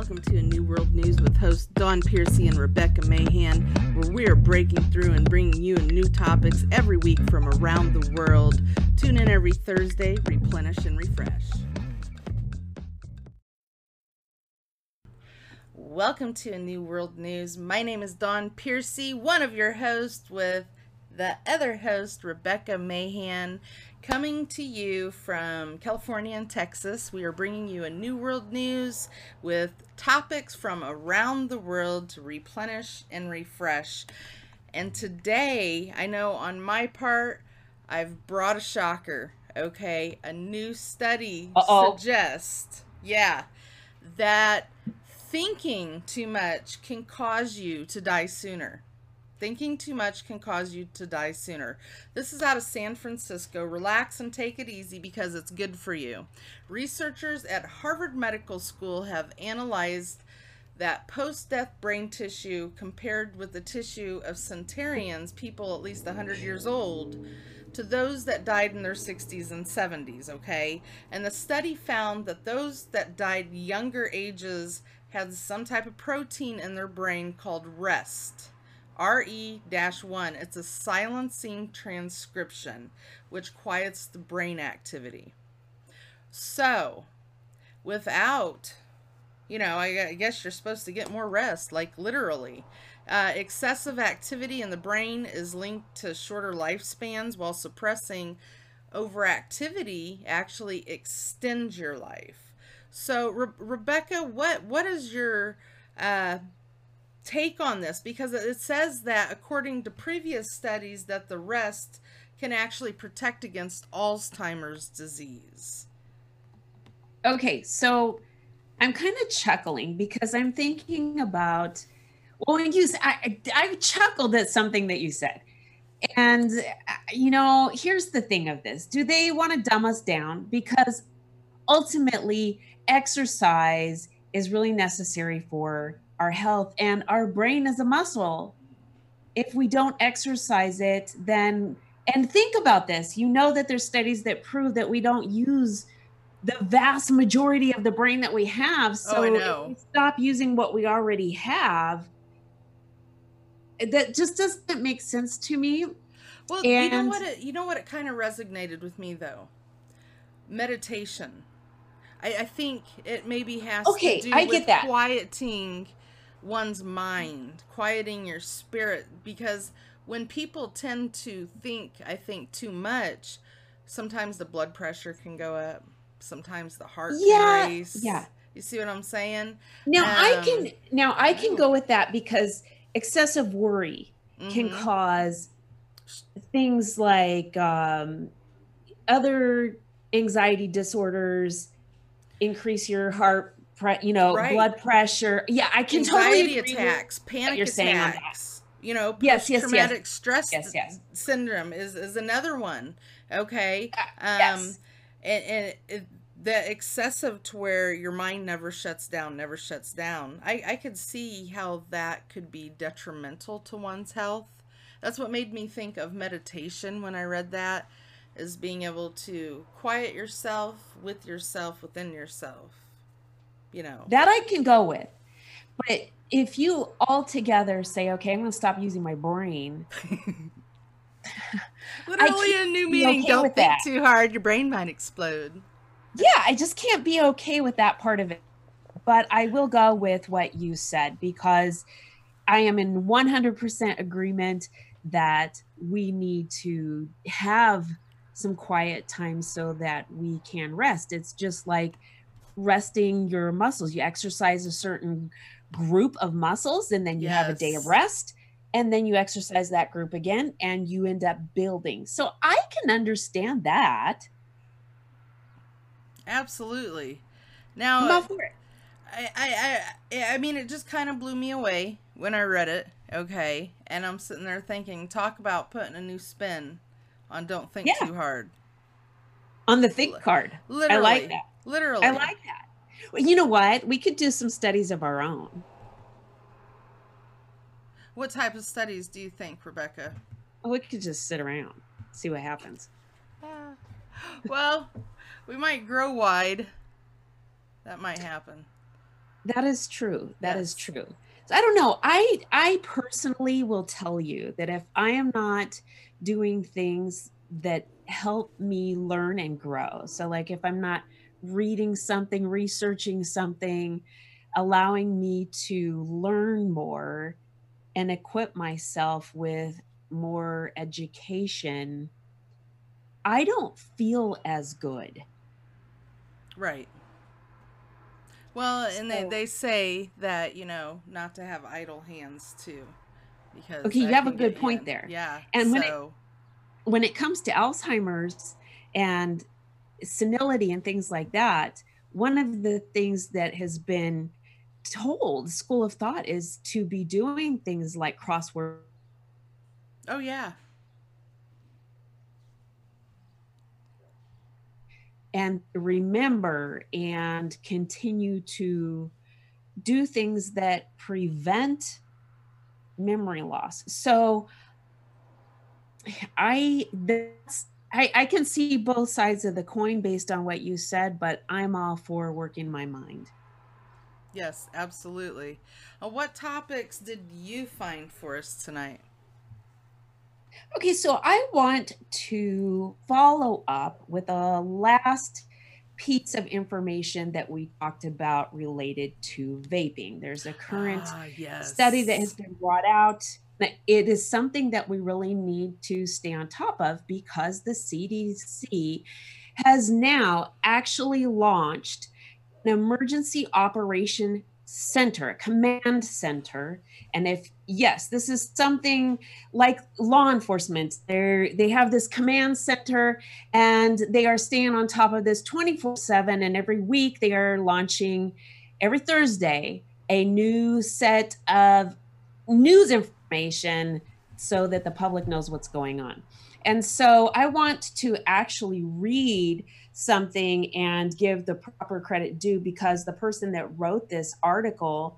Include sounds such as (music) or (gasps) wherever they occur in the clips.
welcome to a New World News with hosts Dawn Piercy and Rebecca Mahan, where we are breaking through and bringing you new topics every week from around the world. Tune in every Thursday, replenish and refresh. Welcome to a New World News. My name is Dawn Piercy, one of your hosts, with the other host, Rebecca Mahan. Coming to you from California and Texas, we are bringing you a New World News with topics from around the world to replenish and refresh. And today, I know on my part, I've brought a shocker. Okay, a new study Uh-oh. suggests, yeah, that thinking too much can cause you to die sooner. Thinking too much can cause you to die sooner. This is out of San Francisco. Relax and take it easy because it's good for you. Researchers at Harvard Medical School have analyzed that post death brain tissue compared with the tissue of centenarians, people at least 100 years old, to those that died in their 60s and 70s, okay? And the study found that those that died younger ages had some type of protein in their brain called REST. RE-1. It's a silencing transcription, which quiets the brain activity. So, without, you know, I, guess you're supposed to get more rest, like literally. Uh, excessive activity in the brain is linked to shorter lifespans, while suppressing overactivity actually extends your life. So, Re- Rebecca, what what is your uh, take on this because it says that according to previous studies that the rest can actually protect against Alzheimer's disease. Okay, so I'm kind of chuckling because I'm thinking about well, when you I, I chuckled at something that you said. And uh, you know, here's the thing of this. Do they want to dumb us down because ultimately exercise is really necessary for our health and our brain is a muscle. If we don't exercise it then and think about this. You know that there's studies that prove that we don't use the vast majority of the brain that we have. Oh, so oh, if we stop using what we already have that just doesn't make sense to me. Well and, you know what it, you know what it kind of resonated with me though? Meditation. I, I think it maybe has okay, to do I with get that. quieting one's mind, quieting your spirit because when people tend to think, I think too much, sometimes the blood pressure can go up, sometimes the heart yeah, can race. Yeah. You see what I'm saying? Now um, I can now I can go with that because excessive worry mm-hmm. can cause things like um, other anxiety disorders, increase your heart pre- you know, right. blood pressure. Yeah, I can Anxiety totally attacks, panic you're attacks. You know, yes, yes, traumatic yes. stress yes, yes. syndrome is is another one. Okay, uh, um, yes. and, and it, the excessive to where your mind never shuts down, never shuts down. I I could see how that could be detrimental to one's health. That's what made me think of meditation when I read that, is being able to quiet yourself with yourself within yourself you know. That i can go with. But if you all together say okay i'm going to stop using my brain (laughs) literally a new meaning. okay don't think that. too hard your brain might explode. Yeah i just can't be okay with that part of it. But i will go with what you said because i am in 100% agreement that we need to have some quiet time so that we can rest. It's just like resting your muscles. You exercise a certain group of muscles and then you yes. have a day of rest and then you exercise that group again and you end up building. So I can understand that. Absolutely. Now I, I I I mean it just kind of blew me away when I read it. Okay. And I'm sitting there thinking talk about putting a new spin on don't think yeah. too hard. On the think card. Literally. I like that. Literally. I like that. Well, you know what? We could do some studies of our own. What type of studies do you think, Rebecca? Oh, we could just sit around, see what happens. Uh, (gasps) well, we might grow wide. That might happen. That is true. That is Yes. true. So I don't know. I I personally will tell you that if I am not doing things that help me learn and grow. So like if I'm not reading something, researching something, allowing me to learn more and equip myself with more education, I don't feel as good. Right. Well, and they, So they say that, you know, not to have idle hands too. Because Okay, you have a good point in. there. Yeah. And when it- when it comes to Alzheimer's and senility and things like that, one of the things that has been told, school of thought, is to be doing things like crossword oh yeah. and remember and continue to do things that prevent memory loss. So I that's I, I can see both sides of the coin based on what you said, but I'm all for working my mind. Yes, absolutely. Uh, what topics did you find for us tonight? Okay, so I want to follow up with a last piece of information that we talked about related to vaping. There's a current Ah, yes. study that has been brought out. It is something that we really need to stay on top of because the CDC has now actually launched an emergency operation center, a command center. And if yes, this is something like law enforcement, they they have this command center and they are staying on top of this 24/7 and every week they are launching every Thursday a new set of news information so that the public knows what's going on. And so I want to actually read something and give the proper credit due because the person that wrote this article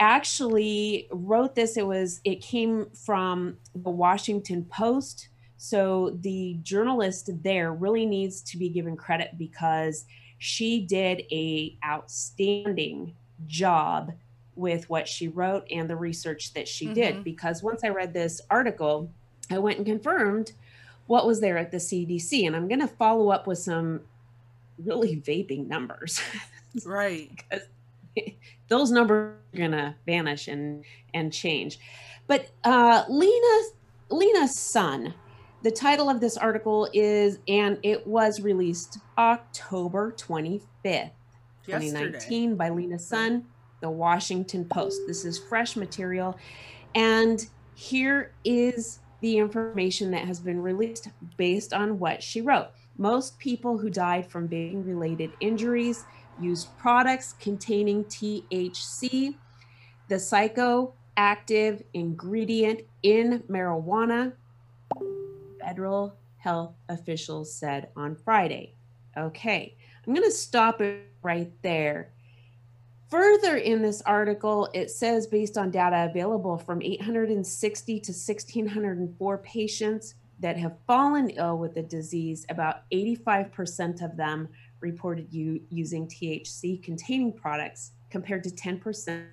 actually wrote this it was it came from the Washington Post so the journalist there really needs to be given credit because she did a outstanding job with what she wrote and the research that she did Mhm. because once I read this article I went and confirmed what was there at the CDC and I'm going to follow up with some really vaping numbers (laughs) Right. (laughs) those numbers are gonna vanish and and change. But uh, Lena Lena's son, the title of this article is, and it was released October twenty fifth, twenty Yesterday. nineteen, by Lena Sun, the Washington Post. This is fresh material, and here is the information that has been released based on what she wrote. Most people who died from vaping related injuries used products containing THC, the psychoactive ingredient in marijuana, federal health officials said on Friday. Okay, I'm going to stop it right there. Further in this article, it says based on data available from 860 to 1604 patients that have fallen ill with the disease, about 85% of them reported u- using THC containing products compared to 10%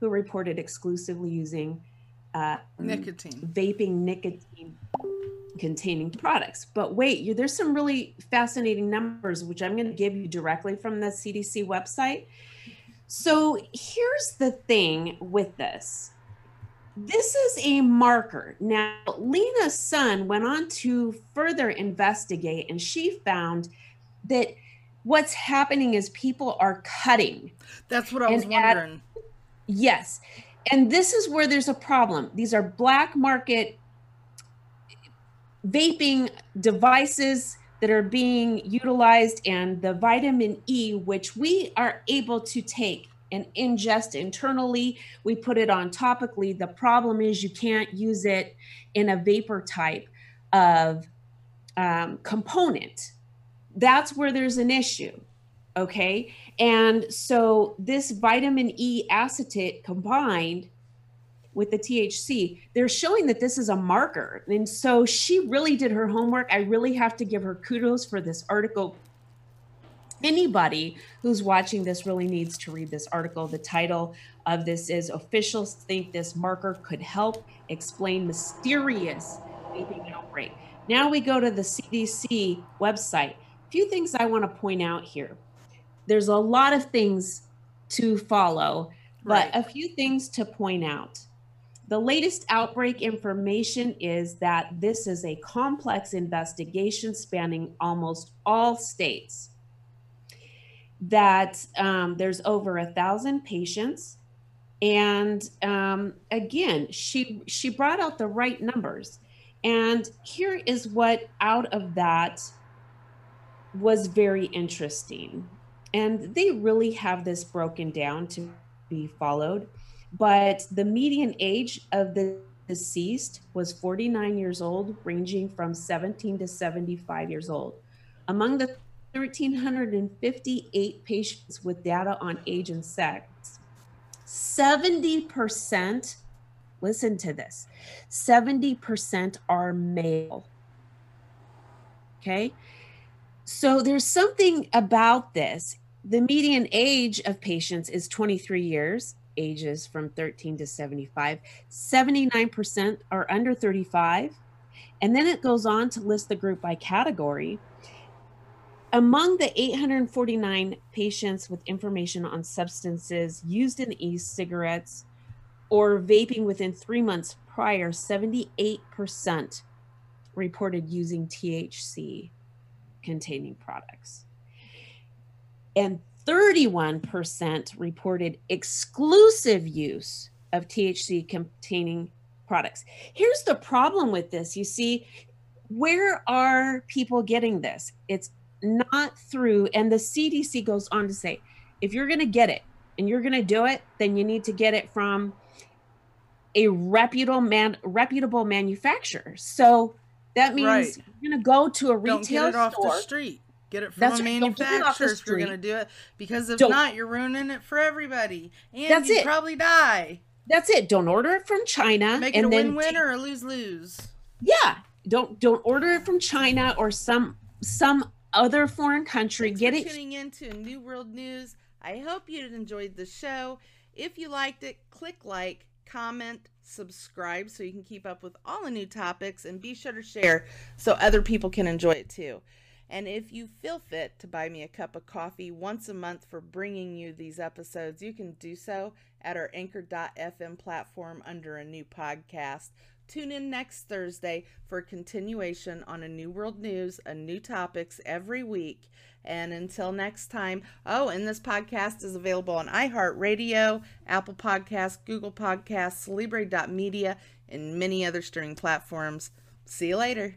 who reported exclusively using uh, Nicotine. vaping nicotine containing products. But wait, you, there's some really fascinating numbers, which I'm going to give you directly from the CDC website. So here's the thing with this this is a marker. Now, Lena Sun went on to further investigate, and she found that what's happening is people are cutting. That's what I was add- wondering. Yes. And this is where there's a problem. These are black market vaping devices that are being utilized, and the vitamin E, which we are able to take and ingest internally, we put it on topically. The problem is you can't use it in a vapor type of um, component. That's where there's an issue. Okay. And so this vitamin E acetate combined with the THC, they're showing that this is a marker. And so she really did her homework. I really have to give her kudos for this article anybody who's watching this really needs to read this article. The title of this is Officials Think This Marker Could Help Explain Mysterious Vaping Outbreak. Now we go to the CDC website. A few things I want to point out here. There's a lot of things to follow, but right. a few things to point out. The latest outbreak information is that this is a complex investigation spanning almost all states. That um, there's over a thousand patients, and um, again, she she brought out the right numbers. And here is what out of that was very interesting. And they really have this broken down to be followed. But the median age of the deceased was 49 years old, ranging from 17 to 75 years old. Among the 1,358 patients with data on age and sex, 70%, listen to this, 70% are male. Okay. So there's something about this. The median age of patients is 23 years ages from 13 to 75. 79% are under 35. And then it goes on to list the group by category. Among the 849 patients with information on substances used in e cigarettes or vaping within three months prior, 78% reported using THC containing products. And 31% reported exclusive use of THC containing products. Here's the problem with this. You see, where are people getting this? It's not through, and the CDC goes on to say, if you're going to get it and you're going to do it, then you need to get it from a reputable man, reputable manufacturer. So that means right. you're going to go to a retail Don't get it store. off the street. Get it from that's a manufacturer if you're going to do it. Because if Don't. not, you're ruining it for everybody. And that's you it. probably die. That's it. Don't order it from China. Make it a win-win t- or a lose-lose. Yeah. Don't don't order it from China or some some other foreign country. Thanks Get for it. Tuning into New World News. I hope you enjoyed the show. If you liked it, click like, comment, subscribe so you can keep up with all the new topics, and be sure to share so other people can enjoy it too. And if you feel fit to buy me a cup of coffee once a month for bringing you these episodes, you can do so at our anchor.fm platform under a new podcast. Tune in next Thursday for a continuation on a new world news, a new topics every week. And until next time, oh, and this podcast is available on iHeartRadio, Apple Podcasts, Google Podcasts, Libre.media, and many other streaming platforms. See you later.